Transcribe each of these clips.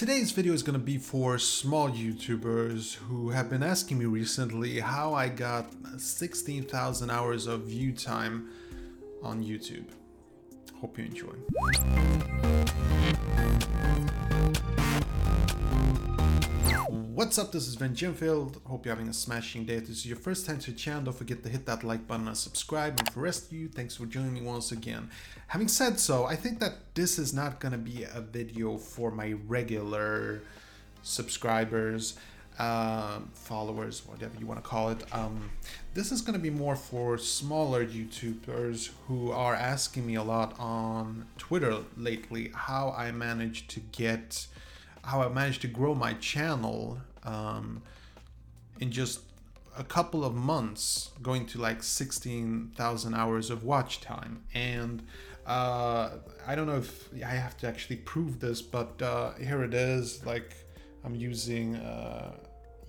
Today's video is gonna be for small YouTubers who have been asking me recently how I got 16,000 hours of view time on YouTube. Hope you enjoy. What's up, this is Van Gemfield. Hope you're having a smashing day. If this is your first time to the channel, don't forget to hit that like button and subscribe. And for the rest of you, thanks for joining me once again. Having said so, I think that this is not gonna be a video for my regular subscribers, um, followers, whatever you want to call it. Um, this is gonna be more for smaller YouTubers who are asking me a lot on Twitter lately how I managed to get how I managed to grow my channel um, in just a couple of months, going to like 16,000 hours of watch time. And uh, I don't know if I have to actually prove this, but uh, here it is. Like I'm using uh,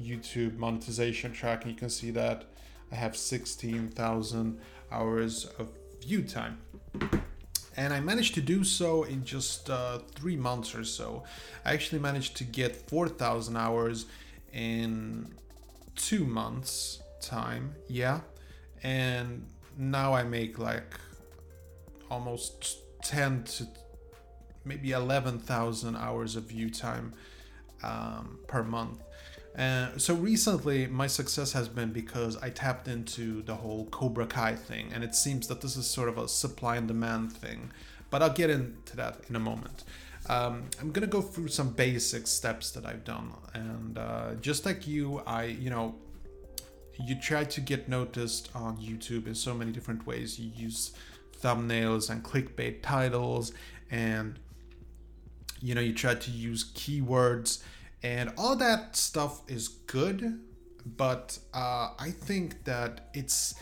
YouTube monetization track, and you can see that I have 16,000 hours of view time and I managed to do so in just uh, three months or so. I actually managed to get 4,000 hours in two months time yeah and now i make like almost 10 to maybe 11,000 hours of view time um, per month uh, so recently my success has been because i tapped into the whole cobra kai thing and it seems that this is sort of a supply and demand thing but i'll get into that in a moment um, I'm gonna go through some basic steps that I've done, and uh, just like you, I you know you try to get noticed on YouTube in so many different ways. You use thumbnails and clickbait titles, and you know you try to use keywords, and all that stuff is good, but uh, I think that it's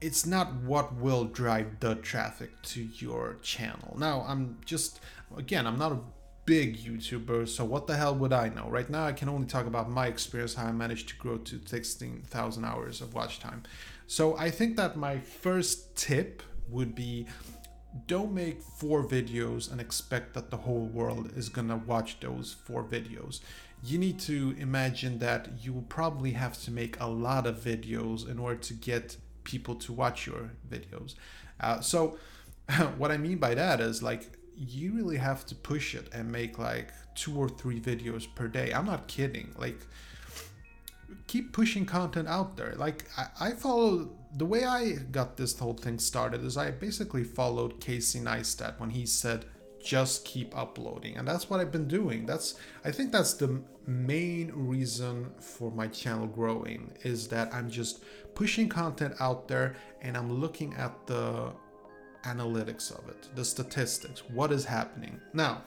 it's not what will drive the traffic to your channel. Now, I'm just, again, I'm not a big YouTuber, so what the hell would I know? Right now, I can only talk about my experience, how I managed to grow to 16,000 hours of watch time. So I think that my first tip would be don't make four videos and expect that the whole world is gonna watch those four videos. You need to imagine that you will probably have to make a lot of videos in order to get people to watch your videos. Uh, so what I mean by that is like you really have to push it and make like two or three videos per day. I'm not kidding. Like keep pushing content out there. Like I, I follow the way I got this whole thing started is I basically followed Casey Neistat when he said just keep uploading. And that's what i've been doing. That's i think that's the main reason for my channel growing is that i'm just pushing content out there and i'm looking at the analytics of it the statistics what is happening. Now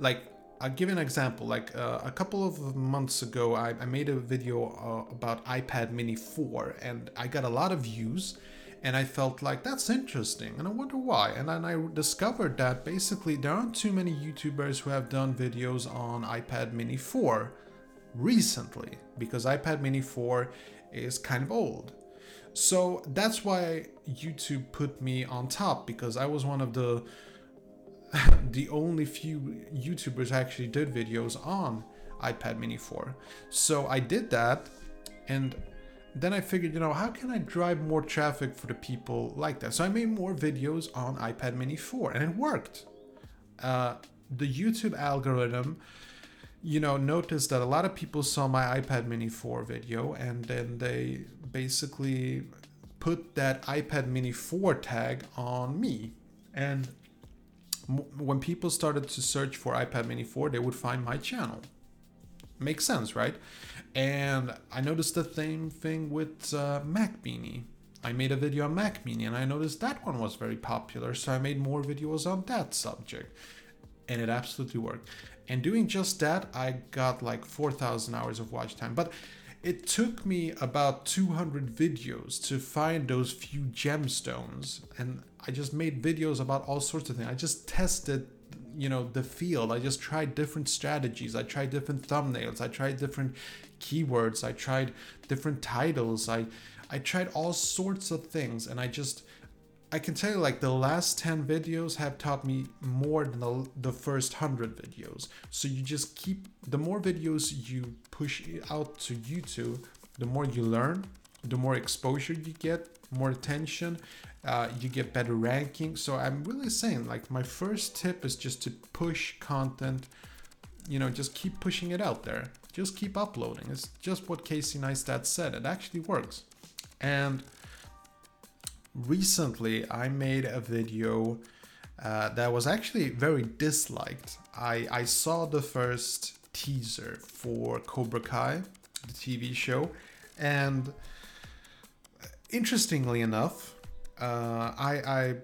like I'll give an example. Like uh, a couple of months ago, I, I made a video uh, about iPad Mini 4, and I got a lot of views and I felt like that's interesting and I wonder why. And then I discovered that basically there aren't too many YouTubers who have done videos on iPad Mini 4 recently because iPad Mini 4 is kind of old. So that's why YouTube put me on top because I was one of the the only few YouTubers actually did videos on iPad Mini 4. So I did that and then I figured, you know, how can I drive more traffic for the people like that? So I made more videos on iPad Mini 4 and it worked. Uh, the YouTube algorithm, you know, noticed that a lot of people saw my iPad Mini 4 video and then they basically put that iPad Mini 4 tag on me. And when people started to search for iPad Mini 4, they would find my channel. Makes sense, right? And I noticed the same thing with uh, Mac Mini. I made a video on Mac Mini and I noticed that one was very popular, so I made more videos on that subject. And it absolutely worked. And doing just that, I got like 4,000 hours of watch time. But it took me about 200 videos to find those few gemstones. And I just made videos about all sorts of things. I just tested you know the field. I just tried different strategies. I tried different thumbnails. I tried different keywords. I tried different titles. I i tried all sorts of things. And i just I can tell you like the last 10 videos have taught me more than the, the first 100 videos. So you just keep, the more videos you push out to YouTube, the more you learn, the more exposure you get, more attention, uh, you get better ranking. So I'm really saying like my first tip is just to push content, you know, just keep pushing it out there. Just keep uploading. It's just what Casey Neistat said. It actually works. And recently I made a video uh, that was actually very disliked. I, I saw the first teaser for Cobra Kai, the TV show, and interestingly enough, uh, I, I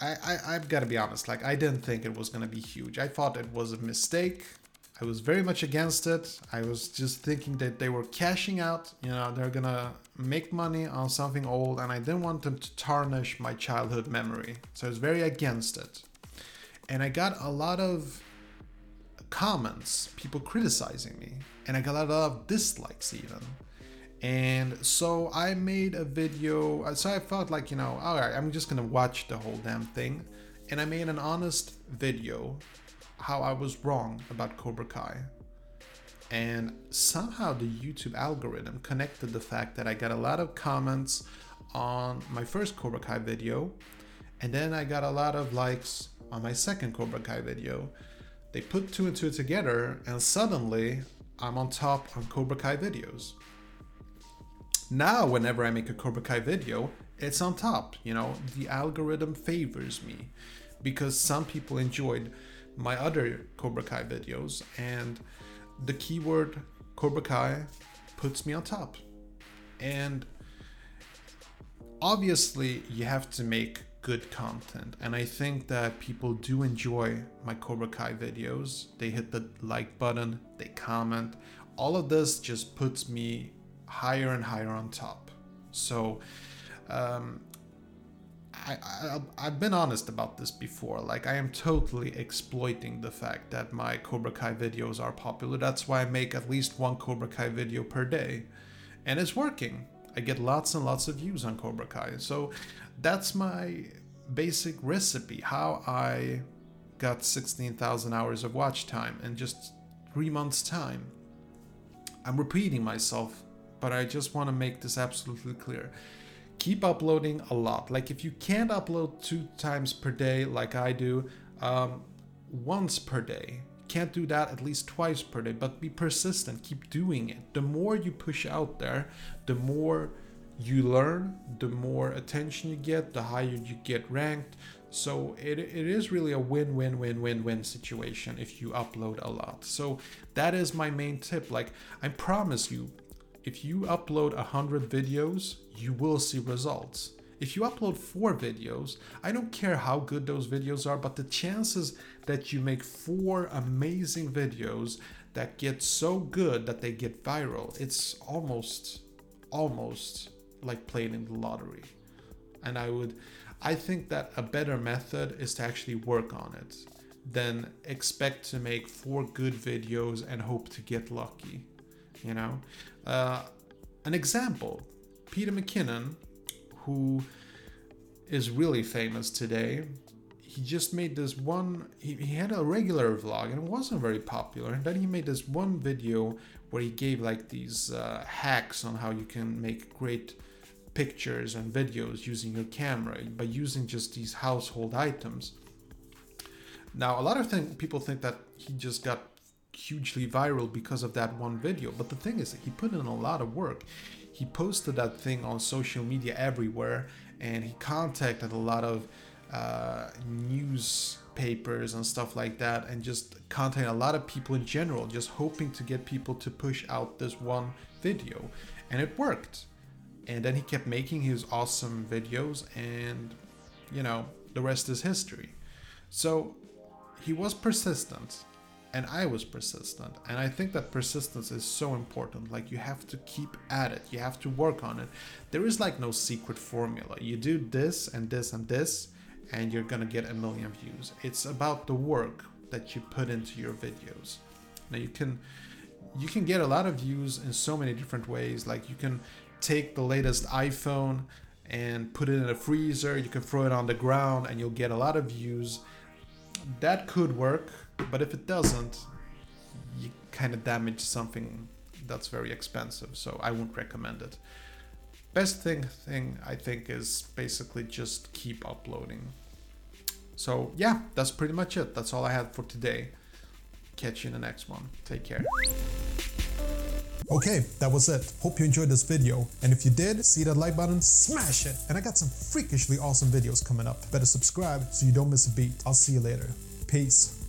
I, I, I've got to be honest, like, I didn't think it was going to be huge. I thought it was a mistake. I was very much against it. I was just thinking that they were cashing out, you know, they're gonna make money on something old, and I didn't want them to tarnish my childhood memory. So I was very against it. And I got a lot of comments, people criticizing me, and I got a lot of dislikes even. And so I made a video. Uh, so I felt like, you know, all right, I'm just gonna watch the whole damn thing. And I made an honest video how I was wrong about Cobra Kai. And somehow the YouTube algorithm connected the fact that I got a lot of comments on my first Cobra Kai video, and then I got a lot of likes on my second Cobra Kai video. They put two and two together, and suddenly I'm on top on Cobra Kai videos. Now, whenever I make a Cobra Kai video, it's on top. You know, the algorithm favors me because some people enjoyed my other Cobra Kai videos, and the keyword Cobra Kai puts me on top. And obviously, you have to make good content, and I think that people do enjoy my Cobra Kai videos. They hit the like button, they comment. All of this just puts me higher and higher on top. So, um, I, I have been honest about this before. Like I am totally exploiting the fact that my Cobra Kai videos are popular. That's why I make at least one Cobra Kai video per day, and it's working. I get lots and lots of views on Cobra Kai. So that's my basic recipe. How I got 16,000 hours of watch time in just three months' time. I'm repeating myself, but I just want to make this absolutely clear keep uploading a lot. Like if you can't upload two times per day like I do, um, once per day. Can't do that at least twice per day, but be persistent. Keep doing it. The more you push out there, the more you learn, the more attention you get, the higher you get ranked. So it, it is really a win win win win win situation if you upload a lot. So that is my main tip. Like I promise you, if you upload 100 videos, you will see results. If you upload four videos, I don't care how good those videos are, but the chances that you make four amazing videos that get so good that they get viral, it's almost, almost like playing in the lottery. And I would, I think that a better method is to actually work on it than expect to make four good videos and hope to get lucky. You know, uh, an example Peter McKinnon, who is really famous today, he just made this one he, he had a regular vlog and it wasn't very popular and then he made this one video where he gave like these uh, hacks on how you can make great pictures and videos using your camera by using just these household items. Now a lot of people think that he just got hugely viral because of that one video. But the thing is, he put in a lot of work. He posted that thing on social media everywhere, and he contacted a lot of uh, newspapers and stuff like that, and just contacted a lot of people in general, just hoping to get people to push out this one video, and it worked. And then he kept making his awesome videos, and you know, the rest is history. So he was persistent and I was persistent. And I think that persistence is so important. Like you have to keep at it. You have to work on it. There is like no secret formula. You do this and this and this and you're to get a million views. It's about the work that you put into your videos. Now you can you can get a lot of views in so many different ways. Like you can take the latest iPhone and put it in a freezer. You can throw it on the ground and you'll get a lot of views. That could work, but if it doesn't, you kind of damage something that's very expensive. So I wouldn't recommend it. Best thing thing I think is basically just keep uploading. So yeah, that's pretty much it. That's all I had for today. Catch you in the next one. Take care. Okay, that was it. Hope you enjoyed this video. And if you did, see that like button, smash it. And I got some freakishly awesome videos coming up. Better subscribe so you don't miss a beat. I'll see you later. Peace.